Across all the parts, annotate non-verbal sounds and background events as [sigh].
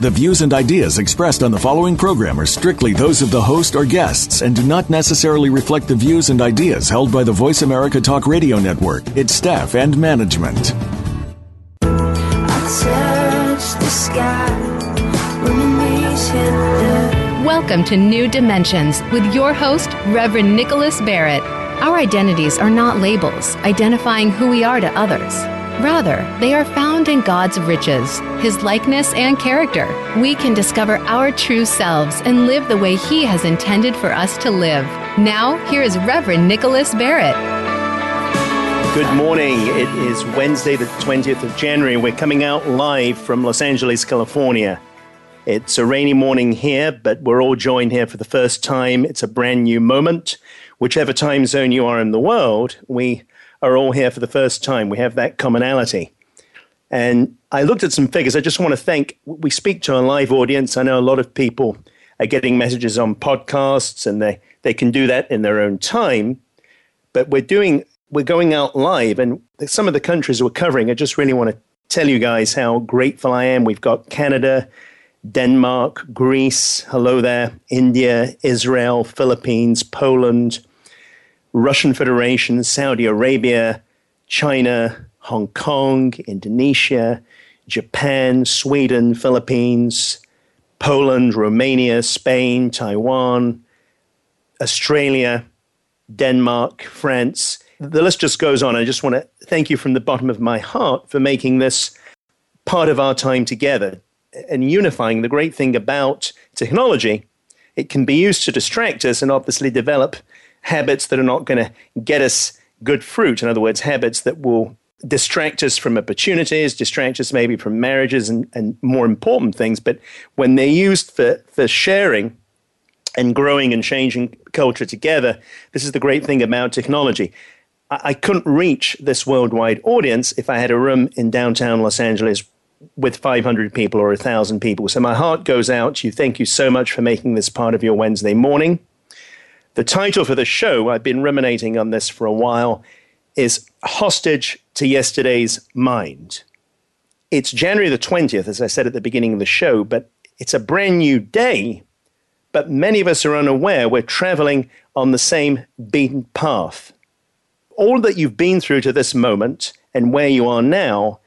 The views and ideas expressed on the following program are strictly those of the host or guests and do not necessarily reflect the views and ideas held by the Voice America Talk Radio Network, its staff, and management. Welcome to New Dimensions with your host, Reverend Nicholas Barrett. Our identities are not labels identifying who we are to others. Rather, they are found in God's riches, His likeness and character. We can discover our true selves and live the way He has intended for us to live. Now, here is Reverend Nicholas Barrett. Good morning. It is Wednesday, the 20th of January. We're coming out live from Los Angeles, California. It's a rainy morning here, but we're all joined here for the first time. It's a brand new moment. Whichever time zone you are in the world, we are all here for the first time. We have that commonality. And I looked at some figures. I just want to thank, we speak to a live audience. I know a lot of people are getting messages on podcasts and they, they can do that in their own time. But we're doing, we're going out live and some of the countries we're covering, I just really want to tell you guys how grateful I am. We've got Canada, Denmark, Greece, hello there, India, Israel, Philippines, Poland, Russian Federation, Saudi Arabia, China, Hong Kong, Indonesia, Japan, Sweden, Philippines, Poland, Romania, Spain, Taiwan, Australia, Denmark, France. The list just goes on. I just want to thank you from the bottom of my heart for making this part of our time together and unifying. The great thing about technology, it can be used to distract us and obviously develop habits that are not going to get us good fruit. In other words, habits that will distract us from opportunities, distract us maybe from marriages and, and more important things. But when they're used for, for sharing and growing and changing culture together, this is the great thing about technology. I, I couldn't reach this worldwide audience if I had a room in downtown Los Angeles with 500 people or 1,000 people. So my heart goes out to you. Thank you so much for making this part of your Wednesday morning. The title for the show, I've been ruminating on this for a while, is Hostage to Yesterday's Mind. It's January the 20th, as I said at the beginning of the show, but it's a brand new day. But many of us are unaware we're traveling on the same beaten path. All that you've been through to this moment and where you are now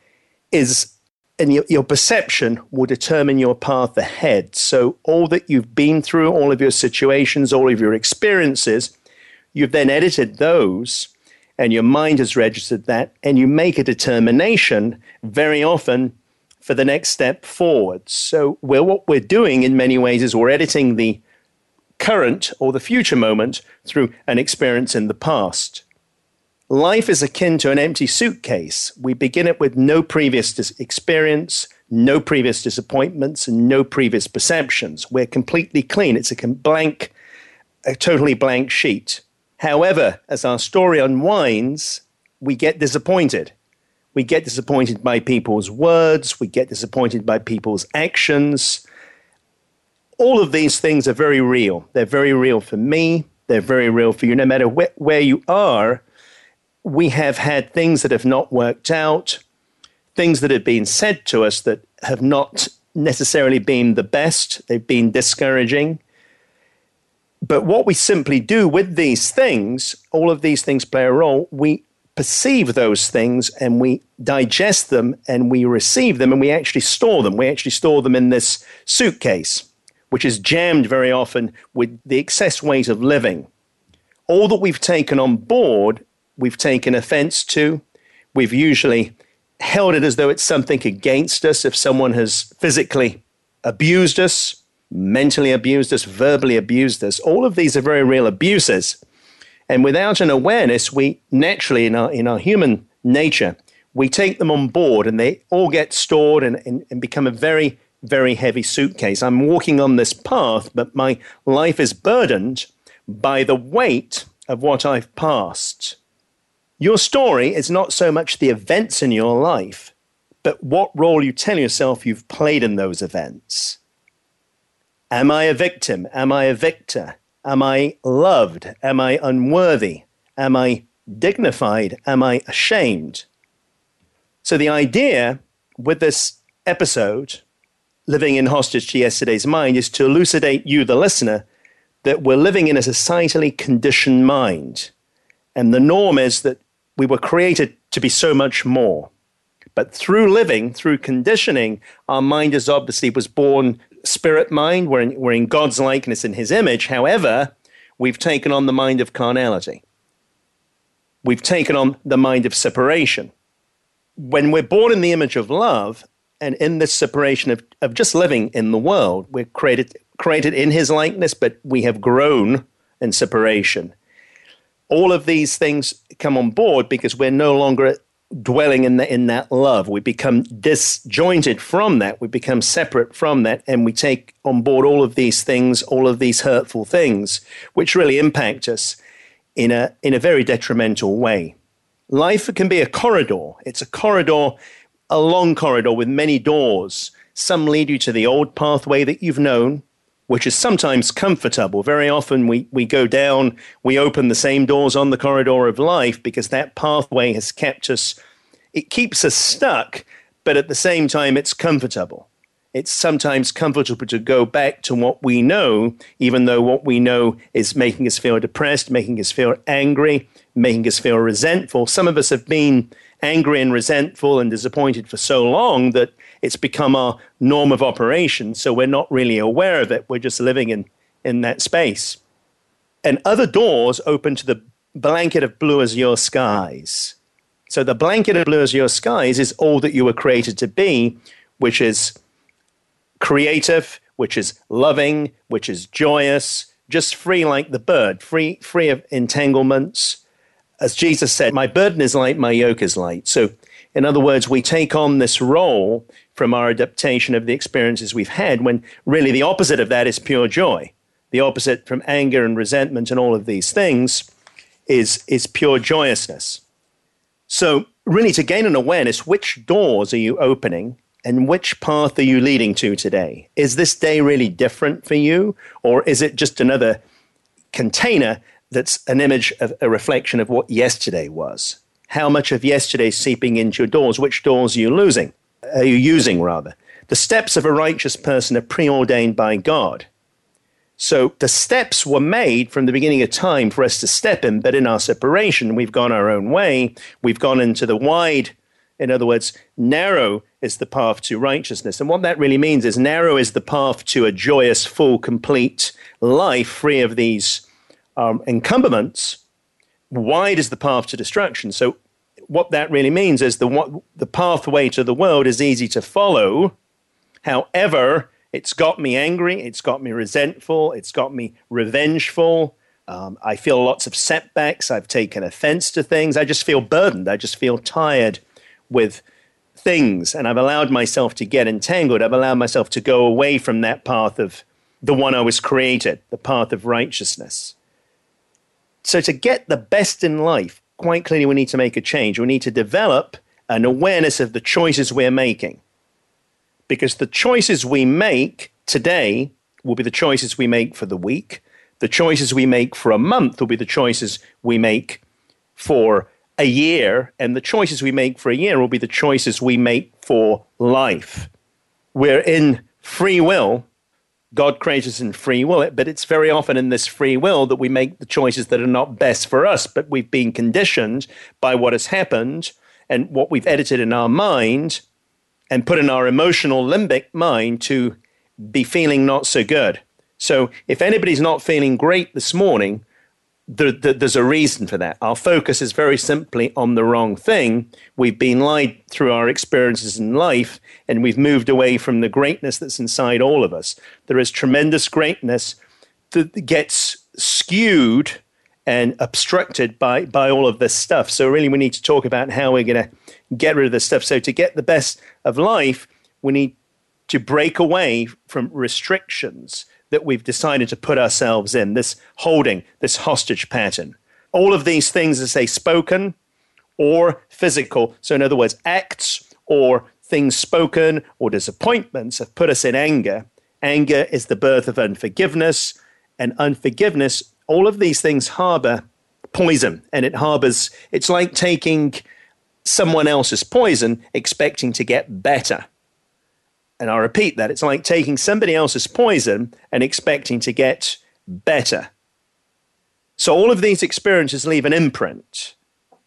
is and your, your, perception will determine your path ahead. So, all that you've been through, all of your situations, all of your experiences, you've then edited those, and your mind has registered that, and you make a determination very often for the next step forward. So, we're, what we're doing in many ways is we're editing the current or the future moment through an experience in the past. Life is akin to an empty suitcase. We begin it with no previous dis- experience, no previous disappointments, and no previous perceptions. We're completely clean. It's a blank, a totally blank sheet. However, as our story unwinds, we get disappointed. We get disappointed by people's words, we get disappointed by people's actions. All of these things are very real. They're very real for me, they're very real for you. No matter wh- where you are, we have had things that have not worked out, things that have been said to us that have not necessarily been the best, they've been discouraging. But what we simply do with these things, all of these things play a role. We perceive those things and we digest them and we receive them and we actually store them. We actually store them in this suitcase, which is jammed very often with the excess weight of living. All that we've taken on board we've taken offense to. We've usually held it as though it's something against us if someone has physically abused us, mentally abused us, verbally abused us. All of these are very real abuses. And without an awareness, we naturally, in our, in our human nature, we take them on board and they all get stored and, and, and become a very, very heavy suitcase. I'm walking on this path, but my life is burdened by the weight of what I've passed Your story is not so much the events in your life, but what role you tell yourself you've played in those events. Am I a victim? Am I a victor? Am I loved? Am I unworthy? Am I dignified? Am I ashamed? So, the idea with this episode, Living in Hostage to Yesterday's Mind, is to elucidate you, the listener, that we're living in a societally conditioned mind. And the norm is that we were created to be so much more. But through living, through conditioning, our mind is obviously was born spirit mind. We're in, we're in God's likeness in his image. However, we've taken on the mind of carnality. We've taken on the mind of separation. When we're born in the image of love and in this separation of, of just living in the world, we're created, created in his likeness, but we have grown in separation. All of these things come on board because we're no longer dwelling in, in that love. We become disjointed from that. We become separate from that. And we take on board all of these things, all of these hurtful things, which really impact us in a, in a very detrimental way. Life can be a corridor. It's a corridor, a long corridor with many doors. Some lead you to the old pathway that you've known, which is sometimes comfortable. Very often we, we go down, we open the same doors on the corridor of life because that pathway has kept us, it keeps us stuck, but at the same time, it's comfortable. It's sometimes comfortable to go back to what we know, even though what we know is making us feel depressed, making us feel angry, making us feel resentful. Some of us have been angry and resentful and disappointed for so long that it's become our norm of operation. So we're not really aware of it. We're just living in, in that space. And other doors open to the blanket of blue azure skies. So the blanket of blue azure skies is all that you were created to be, which is creative, which is loving, which is joyous, just free like the bird, free, free of entanglements, as Jesus said, my burden is light, my yoke is light. So, in other words, we take on this role from our adaptation of the experiences we've had when really the opposite of that is pure joy. The opposite from anger and resentment and all of these things is, is pure joyousness. So, really, to gain an awareness, which doors are you opening and which path are you leading to today? Is this day really different for you, or is it just another container that's an image of a reflection of what yesterday was. How much of yesterday seeping into your doors? Which doors are you losing? Are you using rather? The steps of a righteous person are preordained by God. So the steps were made from the beginning of time for us to step in, but in our separation, we've gone our own way. We've gone into the wide, in other words, narrow is the path to righteousness. And what that really means is narrow is the path to a joyous, full, complete life free of these um, encumberments, wide is the path to destruction. So, what that really means is the, what, the pathway to the world is easy to follow. However, it's got me angry, it's got me resentful, it's got me revengeful. Um, I feel lots of setbacks. I've taken offense to things. I just feel burdened. I just feel tired with things. And I've allowed myself to get entangled. I've allowed myself to go away from that path of the one I was created, the path of righteousness. So, to get the best in life, quite clearly, we need to make a change. We need to develop an awareness of the choices we're making. Because the choices we make today will be the choices we make for the week. The choices we make for a month will be the choices we make for a year. And the choices we make for a year will be the choices we make for life. We're in free will God creates us in free will, but it's very often in this free will that we make the choices that are not best for us, but we've been conditioned by what has happened and what we've edited in our mind and put in our emotional limbic mind to be feeling not so good. So if anybody's not feeling great this morning, there, there, there's a reason for that. Our focus is very simply on the wrong thing. We've been lied through our experiences in life, and we've moved away from the greatness that's inside all of us. There is tremendous greatness that gets skewed and obstructed by, by all of this stuff. So, really, we need to talk about how we're going to get rid of this stuff. So, to get the best of life, we need to break away from restrictions that we've decided to put ourselves in, this holding, this hostage pattern. All of these things, as they spoken, or physical. So, in other words, acts or things spoken or disappointments have put us in anger. Anger is the birth of unforgiveness, and unforgiveness, all of these things harbor poison, and it harbors, it's like taking someone else's poison expecting to get better. And I repeat that it's like taking somebody else's poison and expecting to get better. So all of these experiences leave an imprint.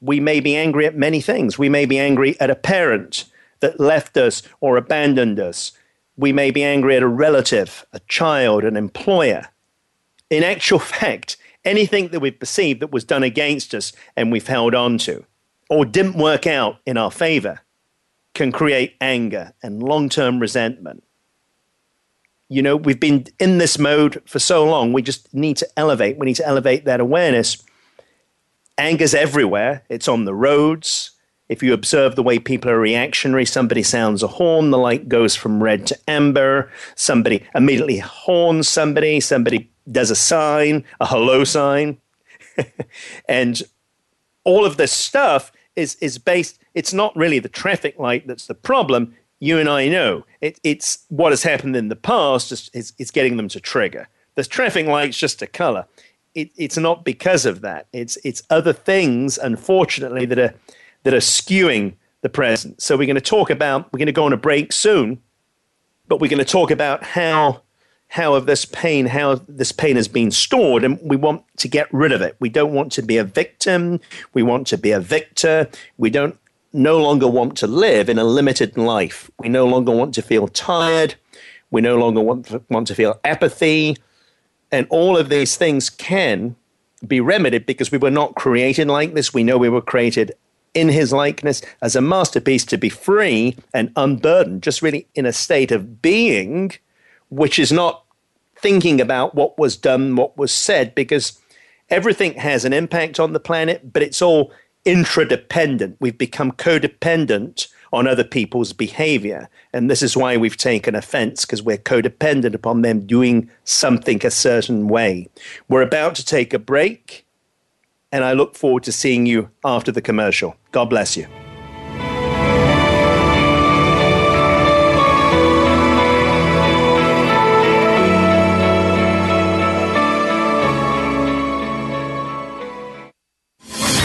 We may be angry at many things. We may be angry at a parent that left us or abandoned us. We may be angry at a relative, a child, an employer. In actual [laughs] fact, anything that we've perceived that was done against us and we've held on to or didn't work out in our favor can create anger and long term resentment. You know, we've been in this mode for so long, we just need to elevate. We need to elevate that awareness. Anger's everywhere, it's on the roads. If you observe the way people are reactionary, somebody sounds a horn, the light goes from red to amber. Somebody immediately horns somebody, somebody does a sign, a hello sign. [laughs] and all of this stuff is, is based, it's not really the traffic light that's the problem. You and I know it, it's what has happened in the past is, is, is getting them to trigger. The traffic light's just a color. It, it's not because of that. It's, it's other things, unfortunately, that are, that are skewing the present. So we're going to talk about, we're going to go on a break soon, but we're going to talk about how how of this pain, how this pain has been stored, and we want to get rid of it. We don't want to be a victim. We want to be a victor. We don't no longer want to live in a limited life. We no longer want to feel tired. We no longer want to, want to feel apathy. And all of these things can be remedied because we were not created like this. We know we were created in his likeness as a masterpiece to be free and unburdened, just really in a state of being, which is not thinking about what was done, what was said, because everything has an impact on the planet, but it's all intradependent. We've become codependent on other people's behavior. And this is why we've taken offense, because we're codependent upon them doing something a certain way. We're about to take a break, and I look forward to seeing you after the commercial. God bless you.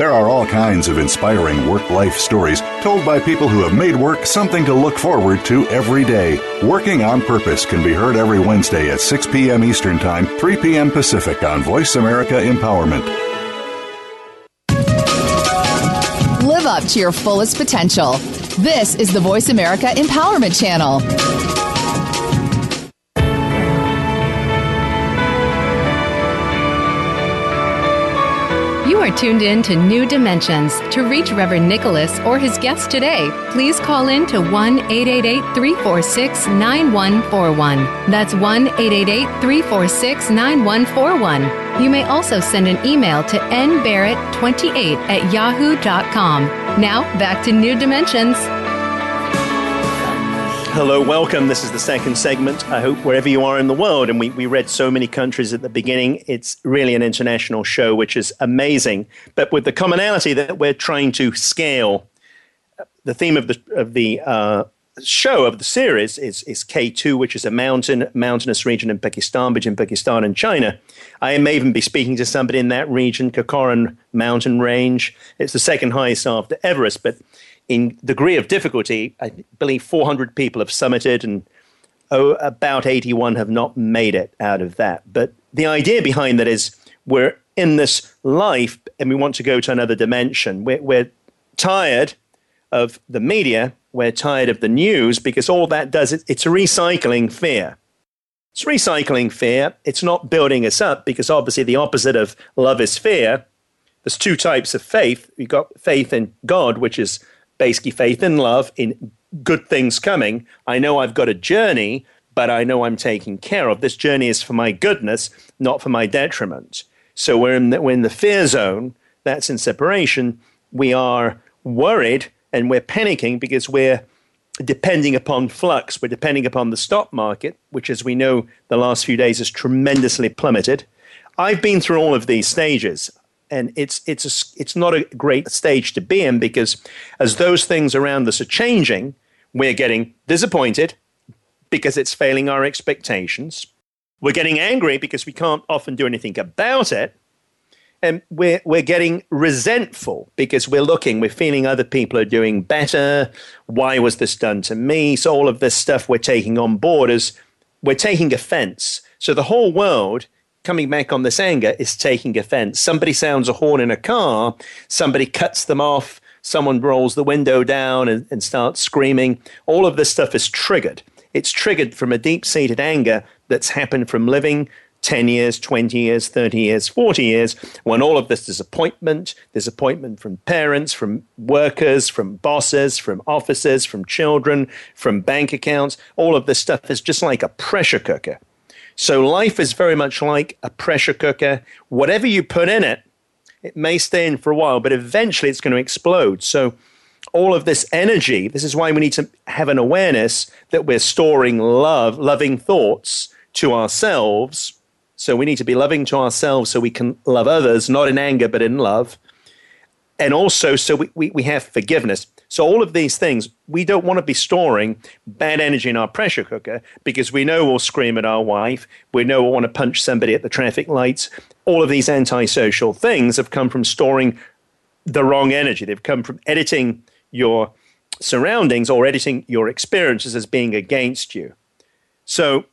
There are all kinds of inspiring work life stories told by people who have made work something to look forward to every day. Working on Purpose can be heard every Wednesday at 6 p.m. Eastern Time, 3 p.m. Pacific on Voice America Empowerment. Live up to your fullest potential. This is the Voice America Empowerment Channel. Are tuned in to New Dimensions. To reach Reverend Nicholas or his guests today, please call in to 1 888 346 9141. That's 1 888 346 9141. You may also send an email to nbarrett28 at yahoo.com. Now, back to New Dimensions. Hello, welcome. This is the second segment. I hope wherever you are in the world, and we, we read so many countries at the beginning, it's really an international show, which is amazing. But with the commonality that we're trying to scale, the theme of the, of the uh, show of the series is, is K2, which is a mountain mountainous region in Pakistan, between Pakistan and China. I may even be speaking to somebody in that region, Karakoram mountain range. It's the second highest after Everest, but in degree of difficulty, I believe 400 people have summited and oh, about 81 have not made it out of that. But the idea behind that is we're in this life and we want to go to another dimension. We're, we're tired of the media, we're tired of the news because all that does is it's recycling fear. It's recycling fear. It's not building us up because obviously the opposite of love is fear. There's two types of faith. You've got faith in God, which is basically faith in love, in good things coming. I know I've got a journey, but I know I'm taken care of. This journey is for my goodness, not for my detriment. So we're in the, we're in the fear zone. That's in separation. We are worried and we're panicking because we're depending upon flux. We're depending upon the stock market, which, as we know, the last few days has tremendously plummeted. I've been through all of these stages, and it's it's a, it's not a great stage to be in because as those things around us are changing, we're getting disappointed because it's failing our expectations. We're getting angry because we can't often do anything about it and we're we're getting resentful because we're looking, we're feeling other people are doing better. Why was this done to me? So all of this stuff we're taking on board is we're taking offense. So the whole world coming back on this anger is taking offense. Somebody sounds a horn in a car, somebody cuts them off, someone rolls the window down and, and starts screaming. All of this stuff is triggered. It's triggered from a deep seated anger that's happened from living 10 years, 20 years, 30 years, 40 years, when all of this disappointment, disappointment from parents, from workers, from bosses, from officers, from children, from bank accounts, all of this stuff is just like a pressure cooker. So life is very much like a pressure cooker. Whatever you put in it, it may stay in for a while, but eventually it's going to explode. So all of this energy, this is why we need to have an awareness that we're storing love, loving thoughts to ourselves so we need to be loving to ourselves so we can love others, not in anger, but in love. And also, so we, we, we have forgiveness. So, all of these things, we don't want to be storing bad energy in our pressure cooker because we know we'll scream at our wife. We know we'll want to punch somebody at the traffic lights. All of these antisocial things have come from storing the wrong energy. They've come from editing your surroundings or editing your experiences as being against you. So,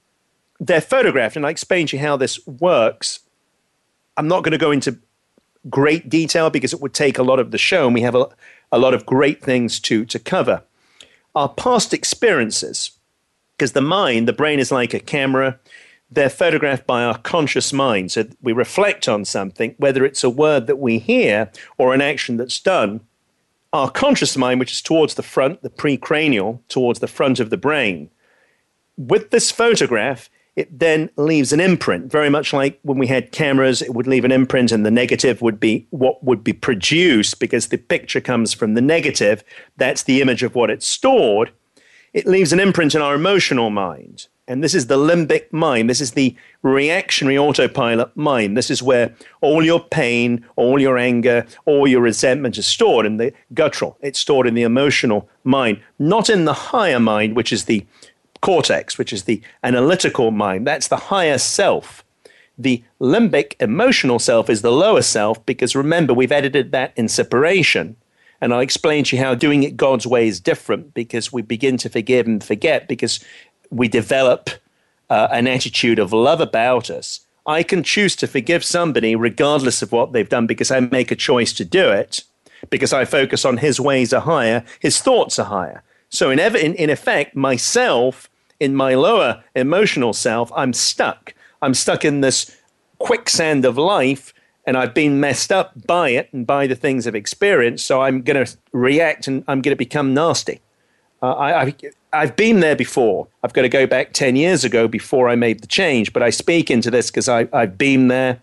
they're photographed, and I explained to you how this works. I'm not going to go into great detail because it would take a lot of the show, and we have a, a lot of great things to, to cover. Our past experiences, because the mind, the brain is like a camera, they're photographed by our conscious mind. So we reflect on something, whether it's a word that we hear or an action that's done. Our conscious mind, which is towards the front, the precranial, towards the front of the brain, with this photograph, it then leaves an imprint, very much like when we had cameras, it would leave an imprint, and the negative would be what would be produced because the picture comes from the negative. That's the image of what it's stored. It leaves an imprint in our emotional mind. And this is the limbic mind. This is the reactionary autopilot mind. This is where all your pain, all your anger, all your resentment is stored in the guttural. It's stored in the emotional mind, not in the higher mind, which is the cortex, which is the analytical mind. That's the higher self. The limbic emotional self is the lower self because remember, we've edited that in separation. And I'll explain to you how doing it God's way is different because we begin to forgive and forget because we develop uh, an attitude of love about us. I can choose to forgive somebody regardless of what they've done because I make a choice to do it because I focus on his ways are higher, his thoughts are higher. So, in, in, in effect, myself, in my lower emotional self, I'm stuck. I'm stuck in this quicksand of life, and I've been messed up by it and by the things I've experienced. So, I'm going to react and I'm going to become nasty. Uh, I, I've, I've been there before. I've got to go back 10 years ago before I made the change, but I speak into this because I've been there.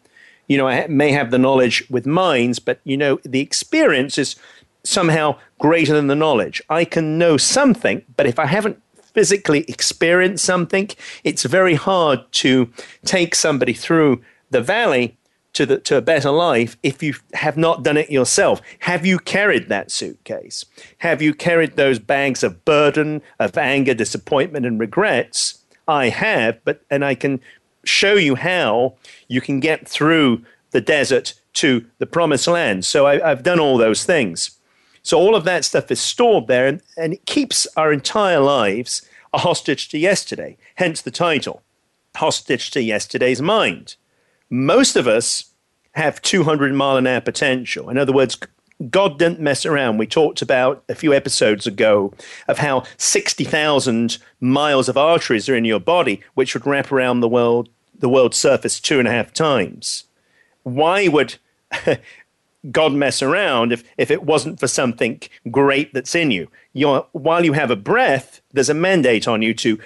You know, I may have the knowledge with minds, but, you know, the experience is somehow greater than the knowledge. I can know something, but if I haven't physically experience something, it's very hard to take somebody through the valley to the to a better life if you have not done it yourself. Have you carried that suitcase? Have you carried those bags of burden, of anger, disappointment, and regrets? I have, but and I can show you how you can get through the desert to the promised land. So I, have done all those things. So all of that stuff is stored there, and, and it keeps our entire lives a hostage to yesterday. Hence the title, Hostage to Yesterday's Mind most of us have 200 mile an hour potential. In other words, God didn't mess around. We talked about a few episodes ago of how 60,000 miles of arteries are in your body, which would wrap around the world, the world's surface two and a half times. Why would [laughs] God mess around if, if it wasn't for something great that's in you? You're, while you have a breath, there's a mandate on you to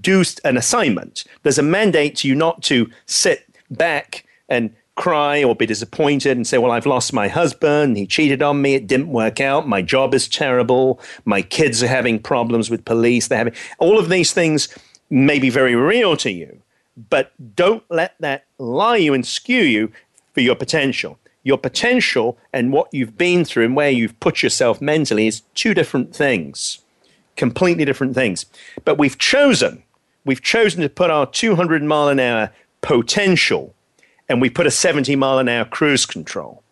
do an assignment. There's a mandate to you not to sit back and cry or be disappointed and say, Well, I've lost my husband. He cheated on me. It didn't work out. My job is terrible. My kids are having problems with police. They're having all of these things may be very real to you, but don't let that lie you and skew you for your potential. Your potential and what you've been through and where you've put yourself mentally is two different things, completely different things. But we've chosen, we've chosen to put our 200 mile an hour potential and we put a 70 mile an hour cruise control.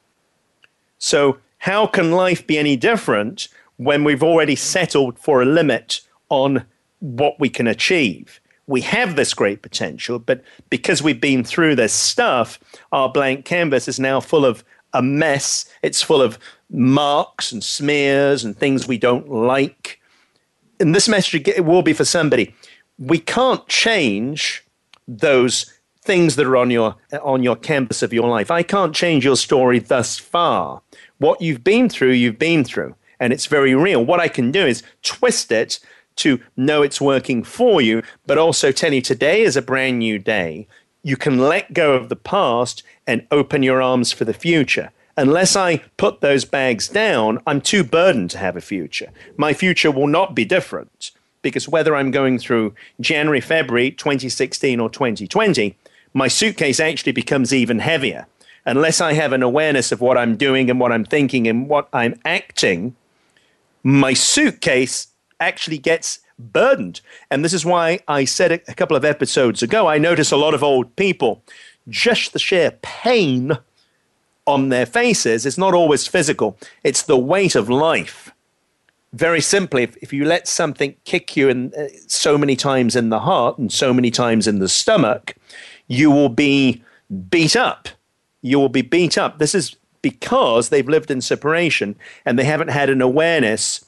So, how can life be any different when we've already settled for a limit on what we can achieve? We have this great potential, but because we've been through this stuff, our blank canvas is now full of a mess. It's full of marks and smears and things we don't like. And this message it will be for somebody. We can't change those things that are on your on your canvas of your life. I can't change your story thus far. What you've been through, you've been through, and it's very real. What I can do is twist it to know it's working for you, but also tell you today is a brand new day. You can let go of the past and open your arms for the future. Unless I put those bags down, I'm too burdened to have a future. My future will not be different because whether I'm going through January, February 2016 or 2020, my suitcase actually becomes even heavier. Unless I have an awareness of what I'm doing and what I'm thinking and what I'm acting, my suitcase actually gets burdened. And this is why I said a couple of episodes ago I notice a lot of old people, just the sheer pain on their faces is not always physical, it's the weight of life. Very simply, if, if you let something kick you in, uh, so many times in the heart and so many times in the stomach, you will be beat up. You will be beat up. This is because they've lived in separation and they haven't had an awareness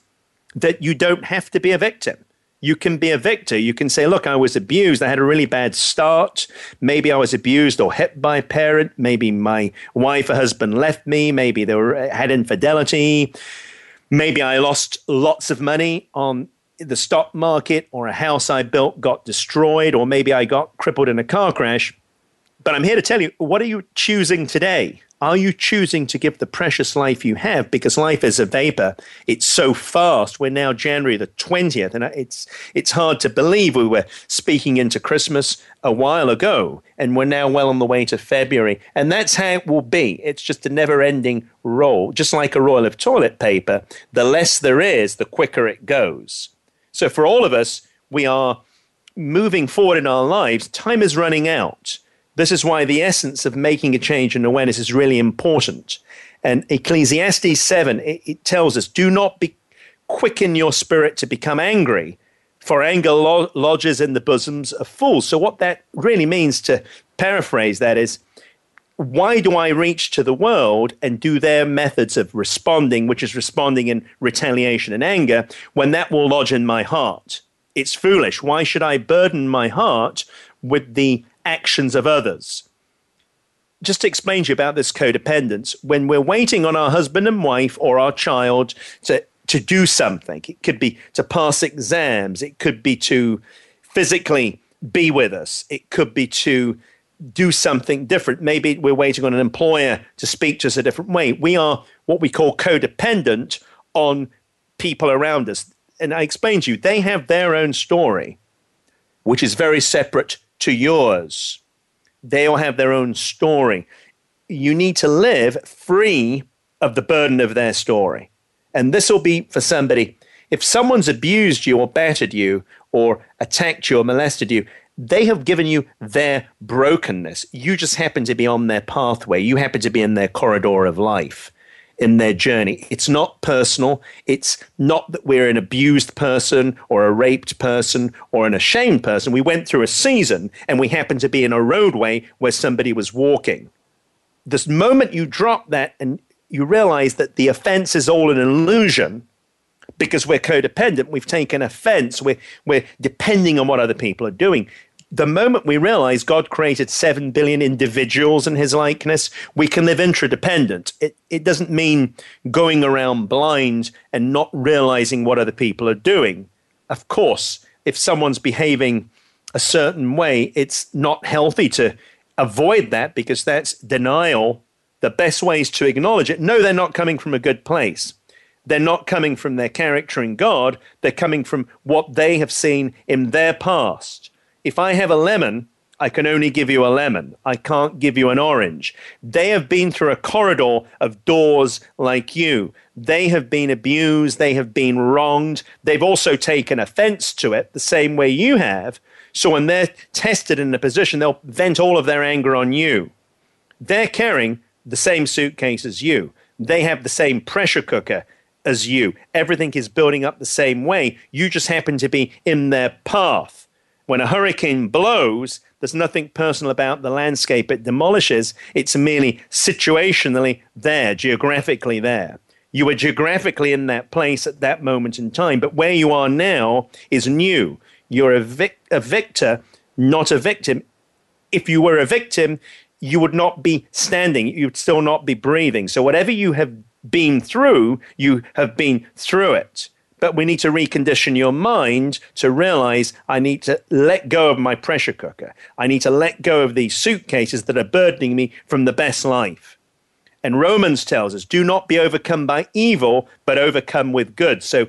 that you don't have to be a victim. You can be a victor. You can say, Look, I was abused. I had a really bad start. Maybe I was abused or hit by a parent. Maybe my wife or husband left me. Maybe they were, had infidelity. Maybe I lost lots of money on the stock market or a house I built got destroyed, or maybe I got crippled in a car crash. But I'm here to tell you what are you choosing today? Are you choosing to give the precious life you have? Because life is a vapor. It's so fast. We're now January the 20th, and it's, it's hard to believe we were speaking into Christmas a while ago, and we're now well on the way to February. And that's how it will be. It's just a never ending roll. Just like a roll of toilet paper, the less there is, the quicker it goes. So for all of us, we are moving forward in our lives. Time is running out. This is why the essence of making a change in awareness is really important. And Ecclesiastes 7, it, it tells us do not be quicken your spirit to become angry, for anger lo- lodges in the bosoms of fools. So, what that really means, to paraphrase that, is why do I reach to the world and do their methods of responding, which is responding in retaliation and anger, when that will lodge in my heart? It's foolish. Why should I burden my heart with the actions of others? Just to explain to you about this codependence, when we're waiting on our husband and wife or our child to, to do something, it could be to pass exams, it could be to physically be with us, it could be to do something different. Maybe we're waiting on an employer to speak to us a different way. We are what we call codependent on people around us. And I explained to you, they have their own story, which is very separate to yours. They all have their own story. you need to live free of the burden of their story. And this will be for somebody. If someone's abused you or battered you or attacked you or molested you, they have given you their brokenness. You just happen to be on their pathway. You happen to be in their corridor of life, in their journey. It's not personal. It's not that we're an abused person or a raped person or an ashamed person. We went through a season and we happened to be in a roadway where somebody was walking. This moment you drop that and you realize that the offense is all an illusion because we're codependent. We've taken offense. We're, we're depending on what other people are doing. The moment we realize God created 7 billion individuals in his likeness, we can live interdependent. It, it doesn't mean going around blind and not realizing what other people are doing. Of course, if someone's behaving a certain way, it's not healthy to avoid that because that's denial the best ways to acknowledge it. No, they're not coming from a good place. They're not coming from their character in God. They're coming from what they have seen in their past. If I have a lemon, I can only give you a lemon. I can't give you an orange. They have been through a corridor of doors like you. They have been abused. They have been wronged. They've also taken offense to it the same way you have. So when they're tested in a position, they'll vent all of their anger on you. They're carrying the same suitcase as you. They have the same pressure cooker as you. Everything is building up the same way. You just happen to be in their path. When a hurricane blows, there's nothing personal about the landscape it demolishes. It's merely situationally there, geographically there. You were geographically in that place at that moment in time, but where you are now is new. You're a, vic- a victor, not a victim. If you were a victim, you would not be standing, you'd still not be breathing. So, whatever you have been through, you have been through it. But we need to recondition your mind to realize I need to let go of my pressure cooker. I need to let go of these suitcases that are burdening me from the best life. And Romans tells us do not be overcome by evil, but overcome with good. So,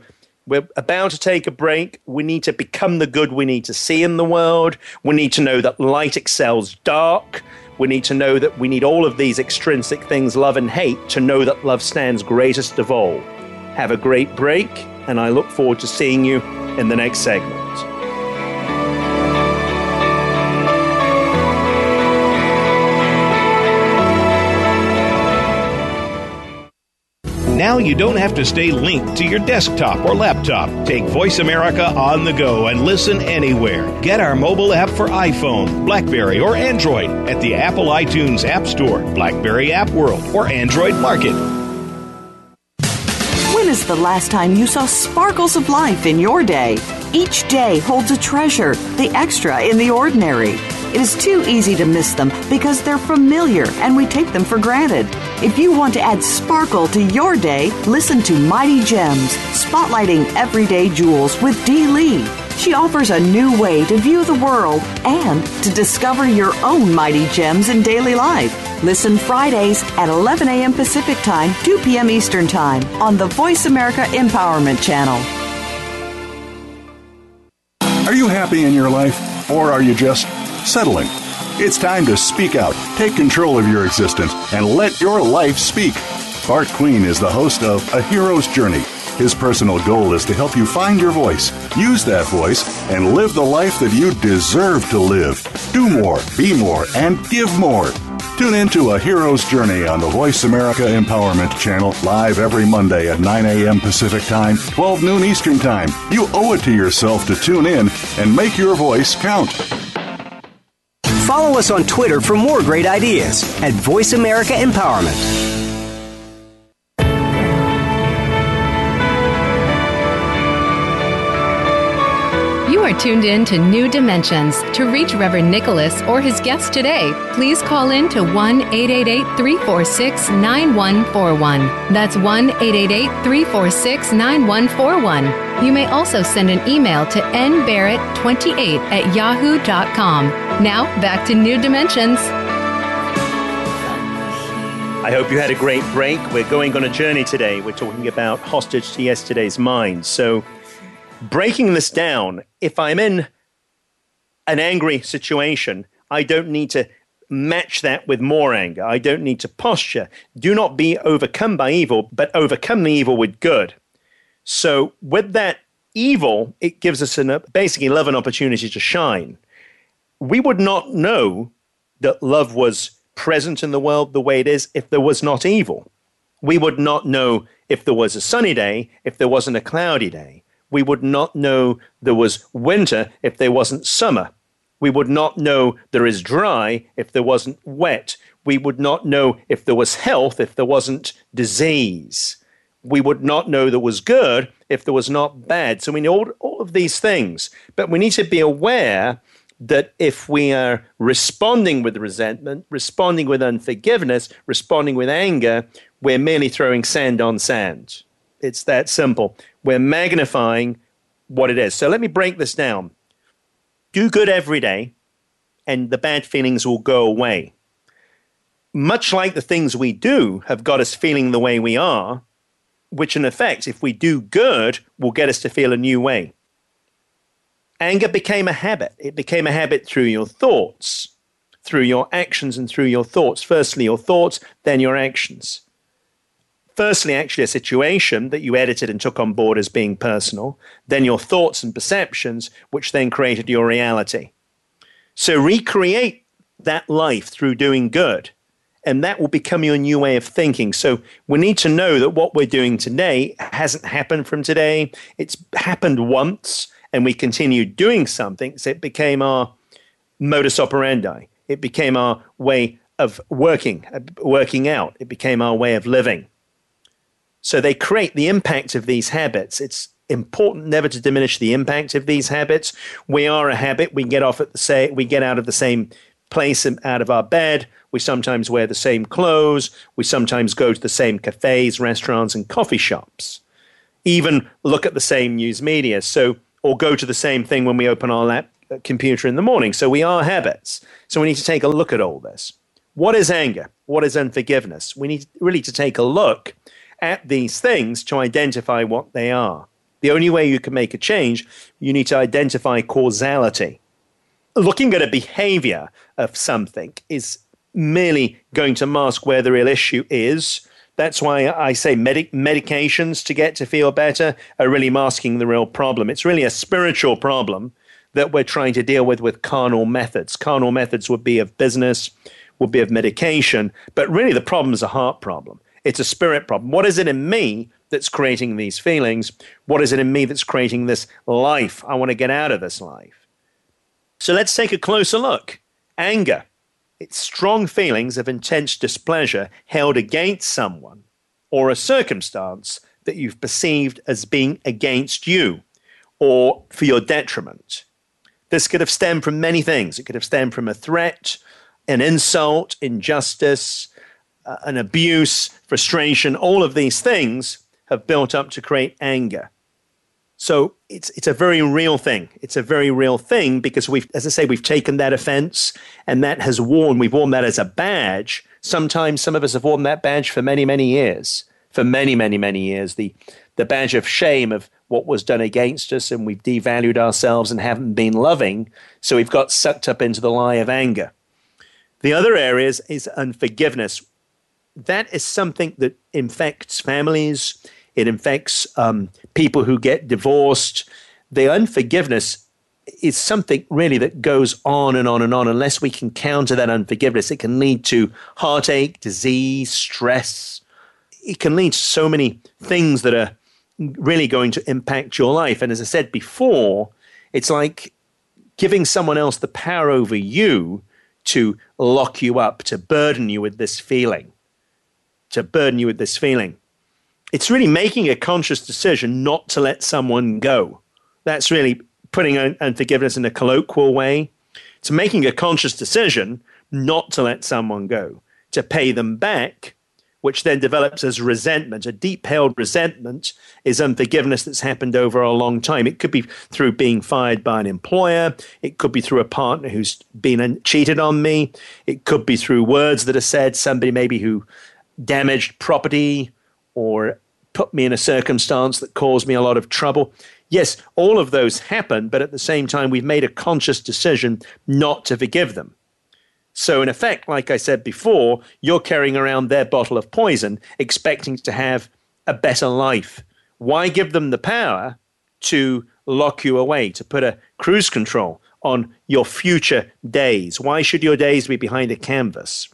we're about to take a break. We need to become the good we need to see in the world. We need to know that light excels dark. We need to know that we need all of these extrinsic things, love and hate, to know that love stands greatest of all. Have a great break, and I look forward to seeing you in the next segment. Now you don't have to stay linked to your desktop or laptop. Take Voice America on the go and listen anywhere. Get our mobile app for iPhone, Blackberry, or Android at the Apple iTunes App Store, Blackberry App World, or Android Market. Is the last time you saw sparkles of life in your day? Each day holds a treasure, the extra in the ordinary. It is too easy to miss them because they're familiar and we take them for granted. If you want to add sparkle to your day, listen to Mighty Gems, spotlighting everyday jewels with Dee Lee. She offers a new way to view the world and to discover your own mighty gems in daily life. Listen Fridays at 11 a.m. Pacific Time, 2 p.m. Eastern Time on the Voice America Empowerment Channel. Are you happy in your life, or are you just settling? It's time to speak out, take control of your existence, and let your life speak. Bart Queen is the host of A Hero's Journey. His personal goal is to help you find your voice, use that voice, and live the life that you deserve to live. Do more, be more, and give more. Tune in to A Hero's Journey on the Voice America Empowerment Channel, live every Monday at 9 a.m. Pacific Time, 12 noon Eastern Time. You owe it to yourself to tune in and make your voice count. Follow us on Twitter for more great ideas at Voice America Empowerment. You are tuned in to New Dimensions. To reach Reverend Nicholas or his guest today, please call in to 1 888 346 9141. That's 1 888 346 9141. You may also send an email to nbarrett28 at yahoo.com. Now, back to New Dimensions. I hope you had a great break. We're going on a journey today. We're talking about hostage to yesterday's mind. So, breaking this down, if I'm in an angry situation, I don't need to match that with more anger. I don't need to posture. Do not be overcome by evil, but overcome the evil with good. So, with that evil, it gives us an, basically love an opportunity to shine. We would not know that love was present in the world the way it is if there was not evil. We would not know if there was a sunny day if there wasn't a cloudy day. We would not know there was winter if there wasn't summer. We would not know there is dry if there wasn't wet. We would not know if there was health if there wasn't disease. We would not know there was good if there was not bad. So we know all, all of these things. But we need to be aware that if we are responding with resentment, responding with unforgiveness, responding with anger, we're merely throwing sand on sand. It's that simple. We're magnifying what it is. So let me break this down. Do good every day, and the bad feelings will go away. Much like the things we do have got us feeling the way we are, which in effect, if we do good, will get us to feel a new way. Anger became a habit. It became a habit through your thoughts, through your actions, and through your thoughts. Firstly, your thoughts, then your actions firstly, actually a situation that you edited and took on board as being personal, then your thoughts and perceptions, which then created your reality. So recreate that life through doing good, and that will become your new way of thinking. So we need to know that what we're doing today hasn't happened from today, it's happened once, and we continued doing something. So it became our modus operandi, it became our way of working, working out, it became our way of living. So they create the impact of these habits. It's important never to diminish the impact of these habits. We are a habit. We get off at the same, we get out of the same place and out of our bed. We sometimes wear the same clothes. We sometimes go to the same cafes, restaurants, and coffee shops. Even look at the same news media. So, or go to the same thing when we open our lap, uh, computer in the morning. So we are habits. So we need to take a look at all this. What is anger? What is unforgiveness? We need really to take a look at these things to identify what they are. The only way you can make a change, you need to identify causality. Looking at a behavior of something is merely going to mask where the real issue is. That's why I say medic- medications to get to feel better are really masking the real problem. It's really a spiritual problem that we're trying to deal with with carnal methods. Carnal methods would be of business, would be of medication, but really the problem is a heart problem. It's a spirit problem. What is it in me that's creating these feelings? What is it in me that's creating this life? I want to get out of this life. So let's take a closer look. Anger. It's strong feelings of intense displeasure held against someone or a circumstance that you've perceived as being against you or for your detriment. This could have stemmed from many things. It could have stemmed from a threat, an insult, injustice, uh, an abuse, frustration, all of these things have built up to create anger. So it's it's a very real thing. It's a very real thing because we've, as I say, we've taken that offense and that has worn. We've worn that as a badge. Sometimes some of us have worn that badge for many, many years. For many, many, many years, the the badge of shame of what was done against us, and we've devalued ourselves and haven't been loving. So we've got sucked up into the lie of anger. The other areas is unforgiveness that is something that infects families. It infects um, people who get divorced. The unforgiveness is something really that goes on and on and on. Unless we can counter that unforgiveness, it can lead to heartache, disease, stress. It can lead to so many things that are really going to impact your life. And as I said before, it's like giving someone else the power over you to lock you up, to burden you with this feeling to burden you with this feeling. It's really making a conscious decision not to let someone go. That's really putting unforgiveness in a colloquial way. It's making a conscious decision not to let someone go, to pay them back, which then develops as resentment. A deep held resentment is unforgiveness that's happened over a long time. It could be through being fired by an employer, it could be through a partner who's been cheated on me, it could be through words that are said, somebody maybe who damaged property or put me in a circumstance that caused me a lot of trouble. Yes, all of those happen, but at the same time, we've made a conscious decision not to forgive them. So, in effect, like I said before, you're carrying around their bottle of poison, expecting to have a better life. Why give them the power to lock you away, to put a cruise control on your future days? Why should your days be behind a canvas?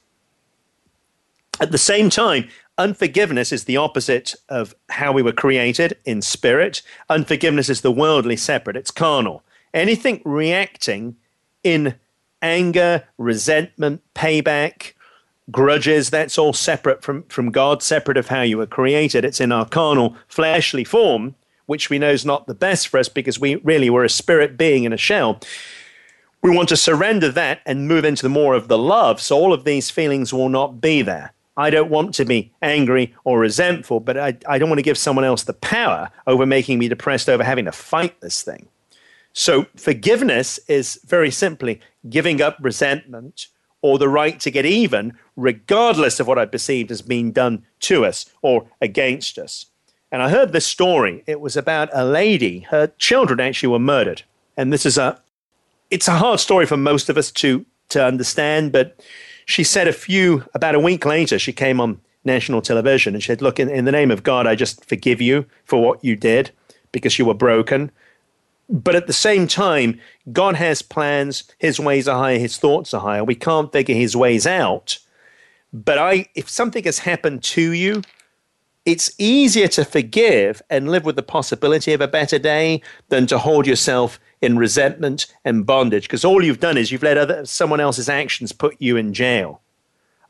At the same time, unforgiveness is the opposite of how we were created in spirit. Unforgiveness is the worldly separate, it's carnal. Anything reacting in anger, resentment, payback, grudges, that's all separate from, from God, separate of how you were created. It's in our carnal, fleshly form, which we know is not the best for us because we really were a spirit being in a shell. We want to surrender that and move into the more of the love, so all of these feelings will not be there. I don't want to be angry or resentful, but I, I don't want to give someone else the power over making me depressed over having to fight this thing. So, forgiveness is very simply giving up resentment or the right to get even, regardless of what I perceived as being done to us or against us. And I heard this story. It was about a lady, her children actually were murdered. And this is a it's a hard story for most of us to to understand, but she said a few, about a week later, she came on national television and she said, Look, in, in the name of God, I just forgive you for what you did because you were broken. But at the same time, God has plans. His ways are higher, his thoughts are higher. We can't figure his ways out. But I, if something has happened to you, it's easier to forgive and live with the possibility of a better day than to hold yourself in resentment and bondage because all you've done is you've let other, someone else's actions put you in jail.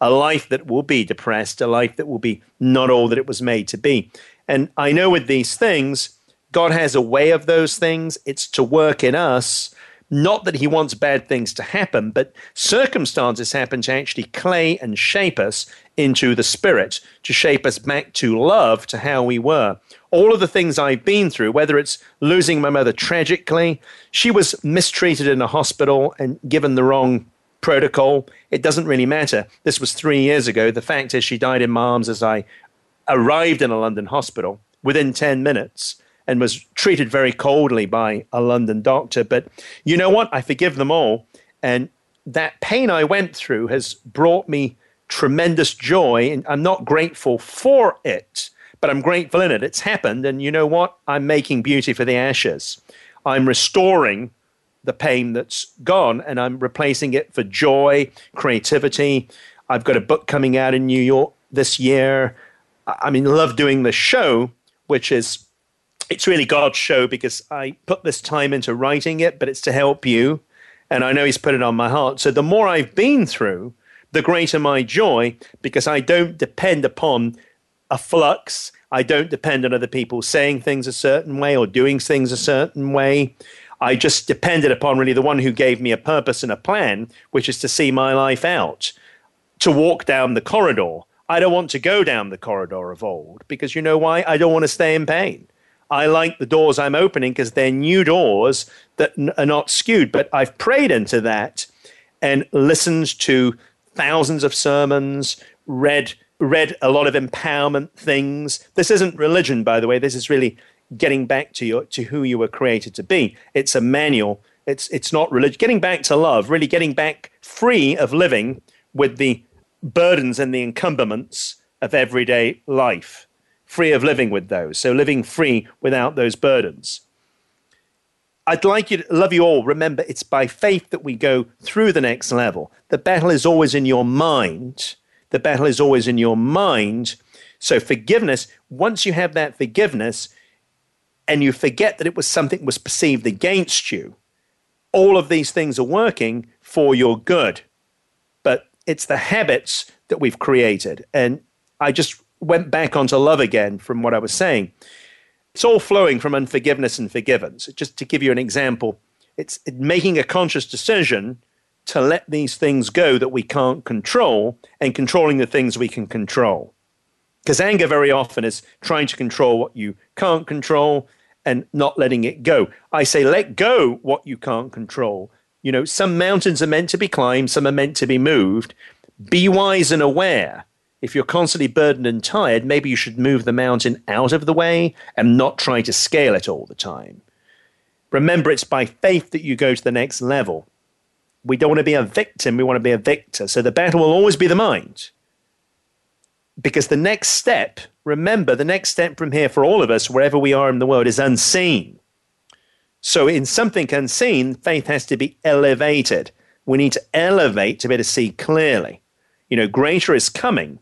A life that will be depressed, a life that will be not all that it was made to be. And I know with these things, God has a way of those things. It's to work in us not that he wants bad things to happen, but circumstances happen to actually clay and shape us into the spirit, to shape us back to love, to how we were. All of the things I've been through, whether it's losing my mother tragically, she was mistreated in a hospital and given the wrong protocol. It doesn't really matter. This was three years ago. The fact is, she died in my arms as I arrived in a London hospital within 10 minutes and was treated very coldly by a London doctor. But you know what? I forgive them all. And that pain I went through has brought me tremendous joy. And I'm not grateful for it, but I'm grateful in it. It's happened. And you know what? I'm making beauty for the ashes. I'm restoring the pain that's gone and I'm replacing it for joy, creativity. I've got a book coming out in New York this year. I mean, love doing the show, which is it's really God's show because I put this time into writing it, but it's to help you. And I know He's put it on my heart. So the more I've been through, the greater my joy because I don't depend upon a flux. I don't depend on other people saying things a certain way or doing things a certain way. I just depended upon really the one who gave me a purpose and a plan, which is to see my life out, to walk down the corridor. I don't want to go down the corridor of old because you know why? I don't want to stay in pain. I like the doors I'm opening because they're new doors that n- are not skewed. But I've prayed into that and listened to thousands of sermons, read read a lot of empowerment things. This isn't religion, by the way. This is really getting back to your to who you were created to be. It's a manual. It's it's not religion. Getting back to love, really getting back free of living with the burdens and the encumberments of everyday life free of living with those. So living free without those burdens. I'd like you to love you all. Remember, it's by faith that we go through the next level. The battle is always in your mind. The battle is always in your mind. So forgiveness, once you have that forgiveness and you forget that it was something that was perceived against you, all of these things are working for your good. But it's the habits that we've created. And I just went back onto love again from what I was saying. It's all flowing from unforgiveness and forgiveness. Just to give you an example, it's making a conscious decision to let these things go that we can't control and controlling the things we can control. Because anger very often is trying to control what you can't control and not letting it go. I say, let go what you can't control. You know, some mountains are meant to be climbed, some are meant to be moved. Be wise and aware if you're constantly burdened and tired, maybe you should move the mountain out of the way and not try to scale it all the time. Remember, it's by faith that you go to the next level. We don't want to be a victim, we want to be a victor. So the battle will always be the mind. Because the next step, remember, the next step from here for all of us, wherever we are in the world, is unseen. So in something unseen, faith has to be elevated. We need to elevate to be able to see clearly. You know, greater is coming,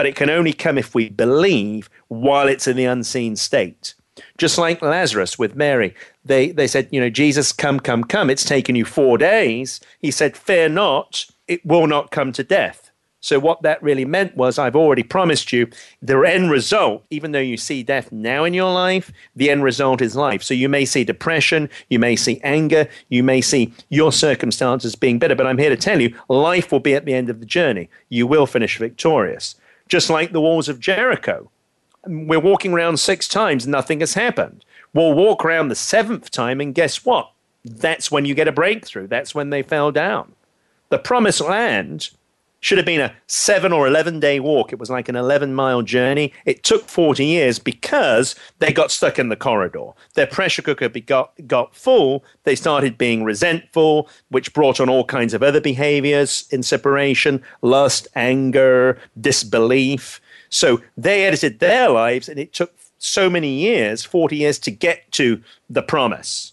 but it can only come if we believe while it's in the unseen state. Just like Lazarus with Mary, they, they said, You know, Jesus, come, come, come. It's taken you four days. He said, Fear not, it will not come to death. So, what that really meant was, I've already promised you the end result, even though you see death now in your life, the end result is life. So, you may see depression, you may see anger, you may see your circumstances being better. But I'm here to tell you, life will be at the end of the journey. You will finish victorious. Just like the walls of Jericho. We're walking around six times, nothing has happened. We'll walk around the seventh time, and guess what? That's when you get a breakthrough. That's when they fell down. The promised land should have been a seven or 11 day walk. It was like an 11 mile journey. It took 40 years because they got stuck in the corridor. Their pressure cooker got, got full. They started being resentful, which brought on all kinds of other behaviors in separation lust, anger, disbelief. So they edited their lives, and it took so many years 40 years to get to the promise.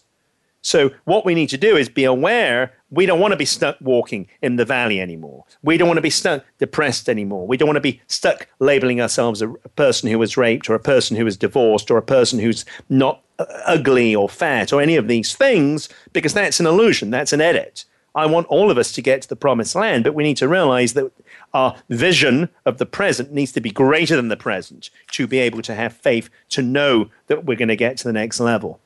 So, what we need to do is be aware we don't want to be stuck walking in the valley anymore. We don't want to be stuck depressed anymore. We don't want to be stuck labeling ourselves a, a person who was raped or a person who was divorced or a person who's not uh, ugly or fat or any of these things because that's an illusion, that's an edit. I want all of us to get to the promised land, but we need to realize that our vision of the present needs to be greater than the present to be able to have faith to know that we're going to get to the next level.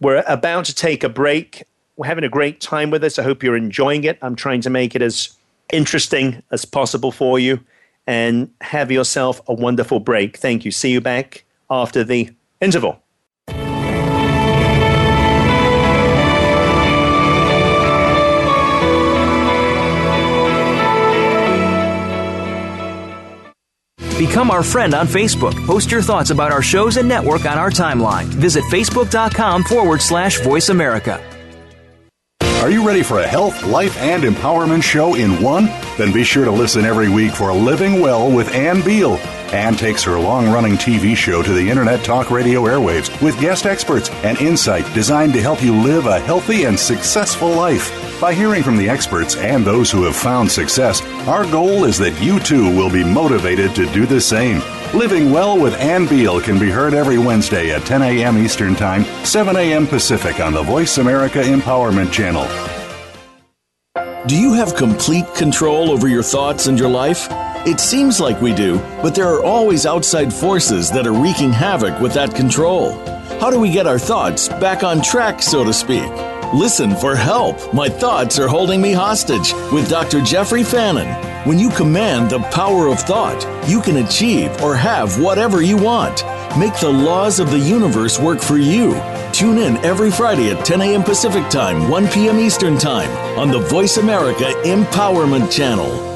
We're about to take a break we're having a great time with this. I hope you're enjoying it. I'm trying to make it as interesting as possible for you. And have yourself a wonderful break. Thank you. See you back after the interval. Become our friend on Facebook. Post your thoughts about our shows and network on our timeline. Visit facebook.com forward slash voice America. Are you ready for a health, life, and empowerment show in one? Then be sure to listen every week for Living Well with Ann Beal. Ann takes her long running TV show to the Internet Talk Radio airwaves with guest experts and insight designed to help you live a healthy and successful life. By hearing from the experts and those who have found success, our goal is that you too will be motivated to do the same. Living Well with Ann Beal can be heard every Wednesday at 10 a.m. Eastern Time, 7 a.m. Pacific on the Voice America Empowerment Channel. Do you have complete control over your thoughts and your life? It seems like we do, but there are always outside forces that are wreaking havoc with that control. How do we get our thoughts back on track, so to speak? Listen for help. My thoughts are holding me hostage with Dr. Jeffrey Fannin. When you command the power of thought, you can achieve or have whatever you want. Make the laws of the universe work for you. Tune in every Friday at 10 a.m. Pacific Time, 1 p.m. Eastern Time on the Voice America Empowerment Channel.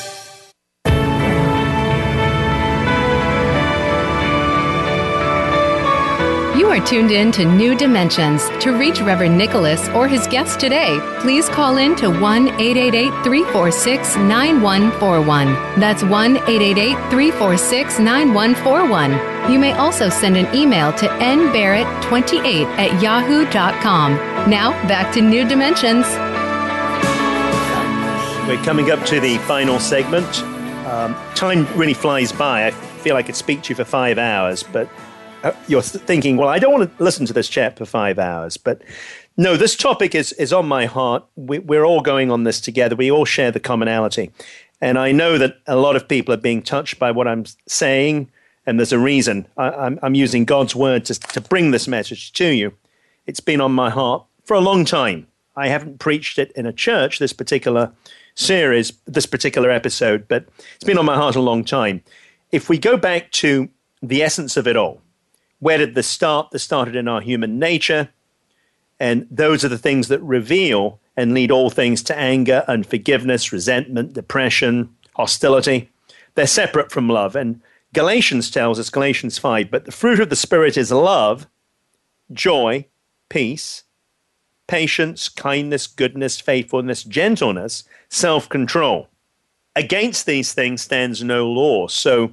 Are tuned in to New Dimensions. To reach Reverend Nicholas or his guest today, please call in to 1 888 346 9141. That's 1 888 346 9141. You may also send an email to nbarrett28 at yahoo.com. Now, back to New Dimensions. We're coming up to the final segment. Um, time really flies by. I feel I could speak to you for five hours, but Uh, you're thinking, well, I don't want to listen to this chat for five hours, but no, this topic is is on my heart. We, we're all going on this together. We all share the commonality, and I know that a lot of people are being touched by what I'm saying, and there's a reason. I, am I'm, I'm using God's word to to bring this message to you. It's been on my heart for a long time. I haven't preached it in a church. This particular series, this particular episode, but it's been on my heart a long time. If we go back to the essence of it all, where did this start? This started in our human nature. And those are the things that reveal and lead all things to anger, unforgiveness, resentment, depression, hostility. They're separate from love. And Galatians tells us, Galatians 5, but the fruit of the Spirit is love, joy, peace, patience, kindness, goodness, faithfulness, gentleness, self control. Against these things stands no law. So,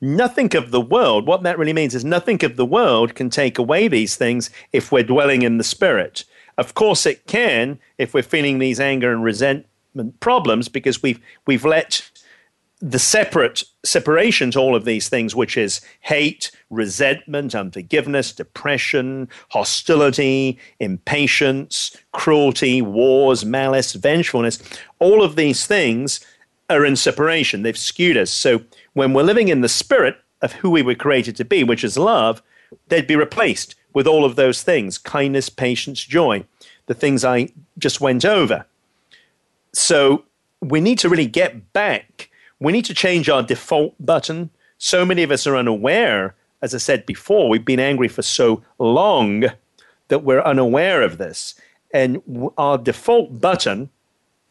nothing of the world, what that really means is nothing of the world can take away these things if we're dwelling in the Spirit. Of course, it can if we're feeling these anger and resentment problems because we've, we've let the separate separation to all of these things, which is hate, resentment, unforgiveness, depression, hostility, impatience, cruelty, wars, malice, vengefulness, all of these things are in separation. They've skewed us. So when we're living in the spirit of who we were created to be, which is love, they'd be replaced with all of those things kindness, patience, joy, the things I just went over. So we need to really get back. We need to change our default button. So many of us are unaware. As I said before, we've been angry for so long that we're unaware of this. And our default button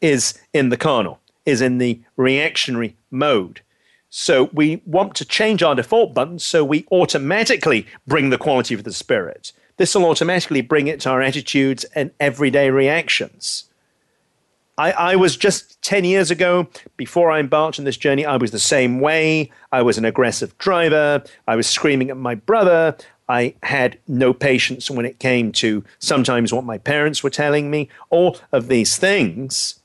is in the carnal is in the reactionary mode. So we want to change our default button so we automatically bring the quality of the spirit. This will automatically bring it to our attitudes and everyday reactions. I, I, was just 10 years ago, before I embarked on this journey, I was the same way. I was an aggressive driver. I was screaming at my brother. I had no patience when it came to sometimes what my parents were telling me. All of these things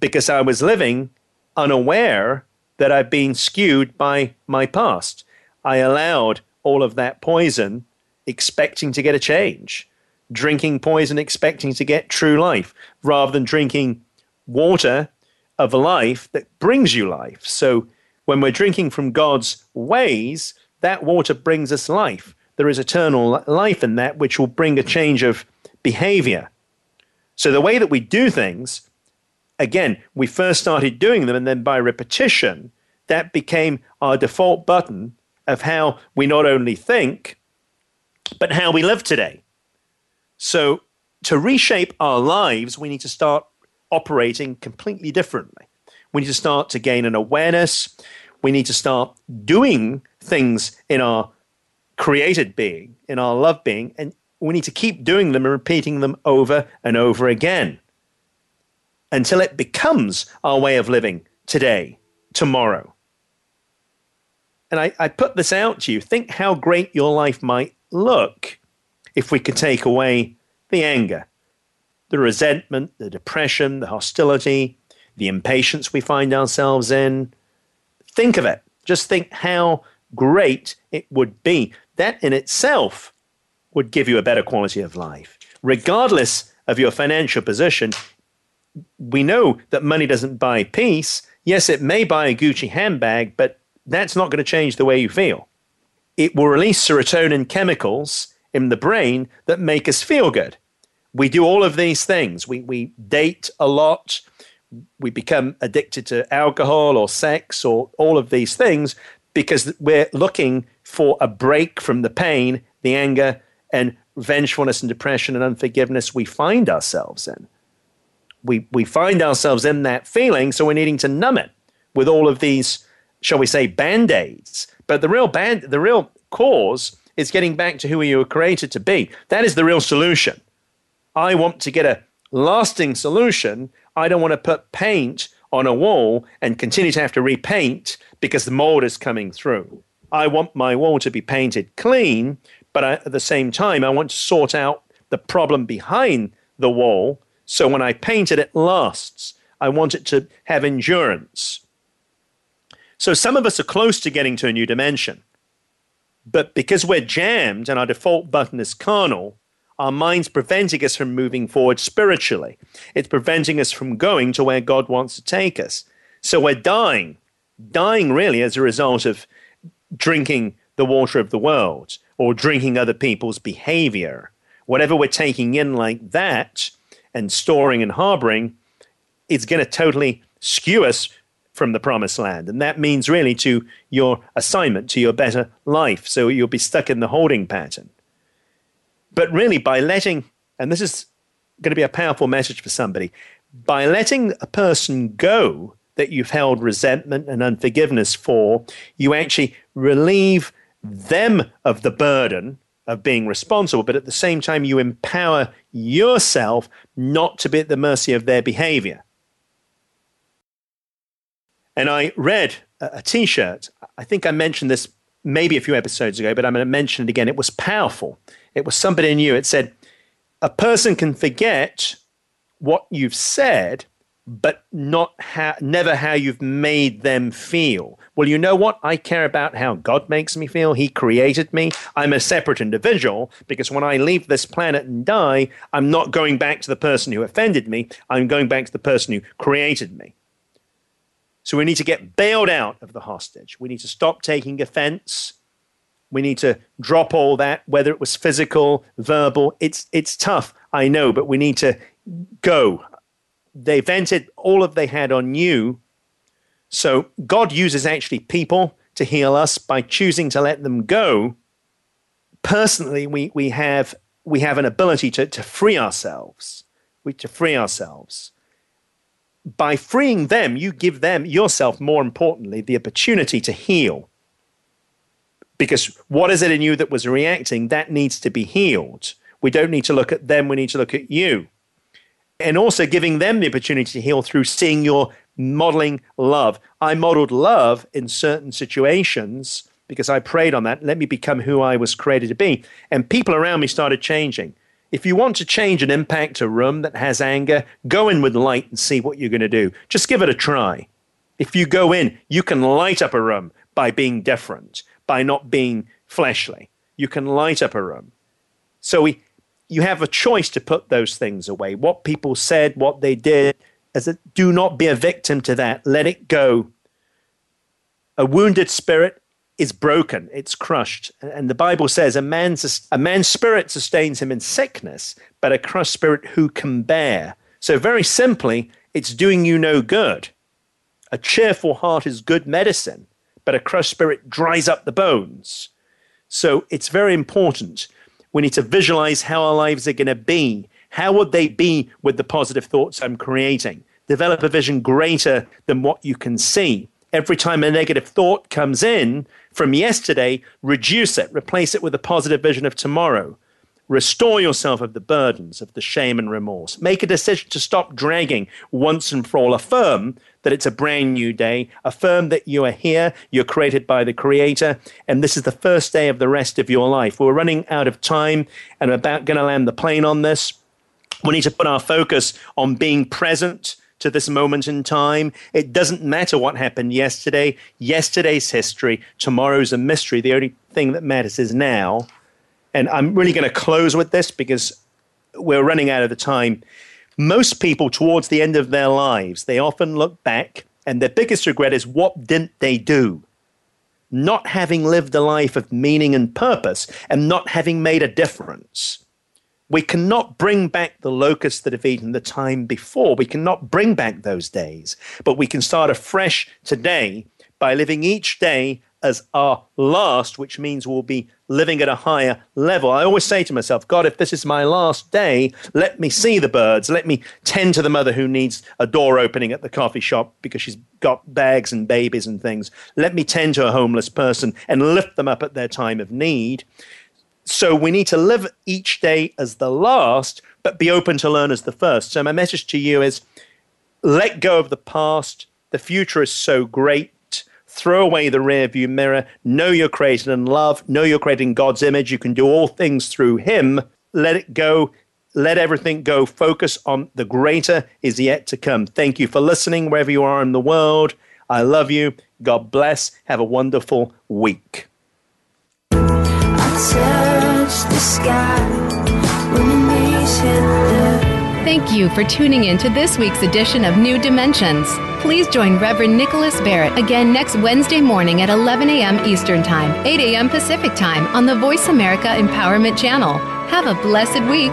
because I was living unaware that I've been skewed by my past. I allowed all of that poison expecting to get a change, drinking poison expecting to get true life, rather than drinking water of life that brings you life. So when we're drinking from God's ways, that water brings us life. There is eternal life in that, which will bring a change of behavior. So the way that we do things again, we first started doing them, and then by repetition, that became our default button of how we not only think, but how we live today. So, to reshape our lives, we need to start operating completely differently. We need to start to gain an awareness. We need to start doing things in our created being, in our love being, and we need to keep doing them and repeating them over and over again until it becomes our way of living today, tomorrow. And I, I put this out to you. Think how great your life might look if we could take away the anger, the resentment, the depression, the hostility, the impatience we find ourselves in. Think of it. Just think how great it would be. That in itself would give you a better quality of life. Regardless of your financial position, we know that money doesn't buy peace. Yes, it may buy a Gucci handbag, but that's not going to change the way you feel. It will release serotonin chemicals in the brain that make us feel good. We do all of these things. We, we date a lot. We become addicted to alcohol or sex or all of these things because we're looking for a break from the pain, the anger, and vengefulness and depression and unforgiveness we find ourselves in we, we find ourselves in that feeling, so we're needing to numb it with all of these, shall we say, band aids. But the real band, the real cause is getting back to who you were created to be. That is the real solution. I want to get a lasting solution. I don't want to put paint on a wall and continue to have to repaint because the mold is coming through. I want my wall to be painted clean, but I, at the same time, I want to sort out the problem behind the wall so when I paint it, it lasts. I want it to have endurance. So some of us are close to getting to a new dimension. But because we're jammed and our default button is carnal, our mind's preventing us from moving forward spiritually. It's preventing us from going to where God wants to take us. So we're dying, dying really as a result of drinking the water of the world or drinking other people's behavior. Whatever we're taking in like that and storing and harboring, it's going to totally skew us from the promised land. And that means really to your assignment, to your better life. So you'll be stuck in the holding pattern. But really, by letting, and this is going to be a powerful message for somebody, by letting a person go, that you've held resentment and unforgiveness for, you actually relieve them of the burden of being responsible, but at the same time, you empower yourself not to be at the mercy of their behavior. And I read a t shirt. I think I mentioned this maybe a few episodes ago, but I'm going to mention it again. It was powerful. It was somebody new. It said, A person can forget what you've said, but not how, never how you've made them feel. Well, you know what? I care about how God makes me feel. He created me. I'm a separate individual because when I leave this planet and die, I'm not going back to the person who offended me. I'm going back to the person who created me. So we need to get bailed out of the hostage. We need to stop taking offense. We need to drop all that, whether it was physical, verbal. It's, it's tough, I know, but we need to go. They vented all of they had on you. So God uses actually people to heal us by choosing to let them go. Personally, we, we, have, we have an ability to, to free ourselves. We, to free ourselves by freeing them, you give them, yourself, more importantly, the opportunity to heal. Because what is it in you that was reacting? That needs to be healed. We don't need to look at them, we need to look at you. And also giving them the opportunity to heal through seeing your modeling love. I modeled love in certain situations because I prayed on that. Let me become who I was created to be. And people around me started changing. If you want to change and impact a room that has anger, go in with light and see what you're going to do. Just give it a try. If you go in, you can light up a room by being different, by not being fleshly. You can light up a room. So we, you have a choice to put those things away. What people said, what they did, as a, do not be a victim to that. Let it go. A wounded spirit is broken, it's crushed. And the Bible says a man's, a man's spirit sustains him in sickness, but a crushed spirit who can bear. So, very simply, it's doing you no good. A cheerful heart is good medicine, but a crushed spirit dries up the bones. So, it's very important. We need to visualize how our lives are going to be. How would they be with the positive thoughts I'm creating? Develop a vision greater than what you can see. Every time a negative thought comes in, from yesterday, reduce it, replace it with a positive vision of tomorrow. Restore yourself of the burdens of the shame and remorse. Make a decision to stop dragging once and for all. Affirm that it's a brand new day. Affirm that you are here, you're created by the Creator, and this is the first day of the rest of your life. We're running out of time and I'm about going to land the plane on this. We need to put our focus on being present to this moment in time. It doesn't matter what happened yesterday. Yesterday's history. Tomorrow's a mystery. The only thing that matters is now. And I'm really going to close with this because we're running out of the time. Most people, towards the end of their lives, they often look back and their biggest regret is what didn't they do? Not having lived a life of meaning and purpose and not having made a difference. We cannot bring back the locusts that have eaten the time before. We cannot bring back those days, but we can start afresh today by living each day as our last, which means we'll be living at a higher level. I always say to myself, God, if this is my last day, let me see the birds. Let me tend to the mother who needs a door opening at the coffee shop because she's got bags and babies and things. Let me tend to a homeless person and lift them up at their time of need. So we need to live each day as the last, but be open to learn as the first. So my message to you is let go of the past. The future is so great. Throw away the rear view mirror. Know you're created in love. Know you're created in God's image. You can do all things through Him. Let it go. Let everything go. Focus on the greater is yet to come. Thank you for listening wherever you are in the world. I love you. God bless. Have a wonderful week. Thank you for tuning in to this week's edition of New Dimensions. Please join Reverend Nicholas Barrett again next Wednesday morning at 11 a.m. Eastern Time, 8 a.m. Pacific Time on the Voice America Empowerment Channel. Have a blessed week.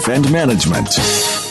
and management.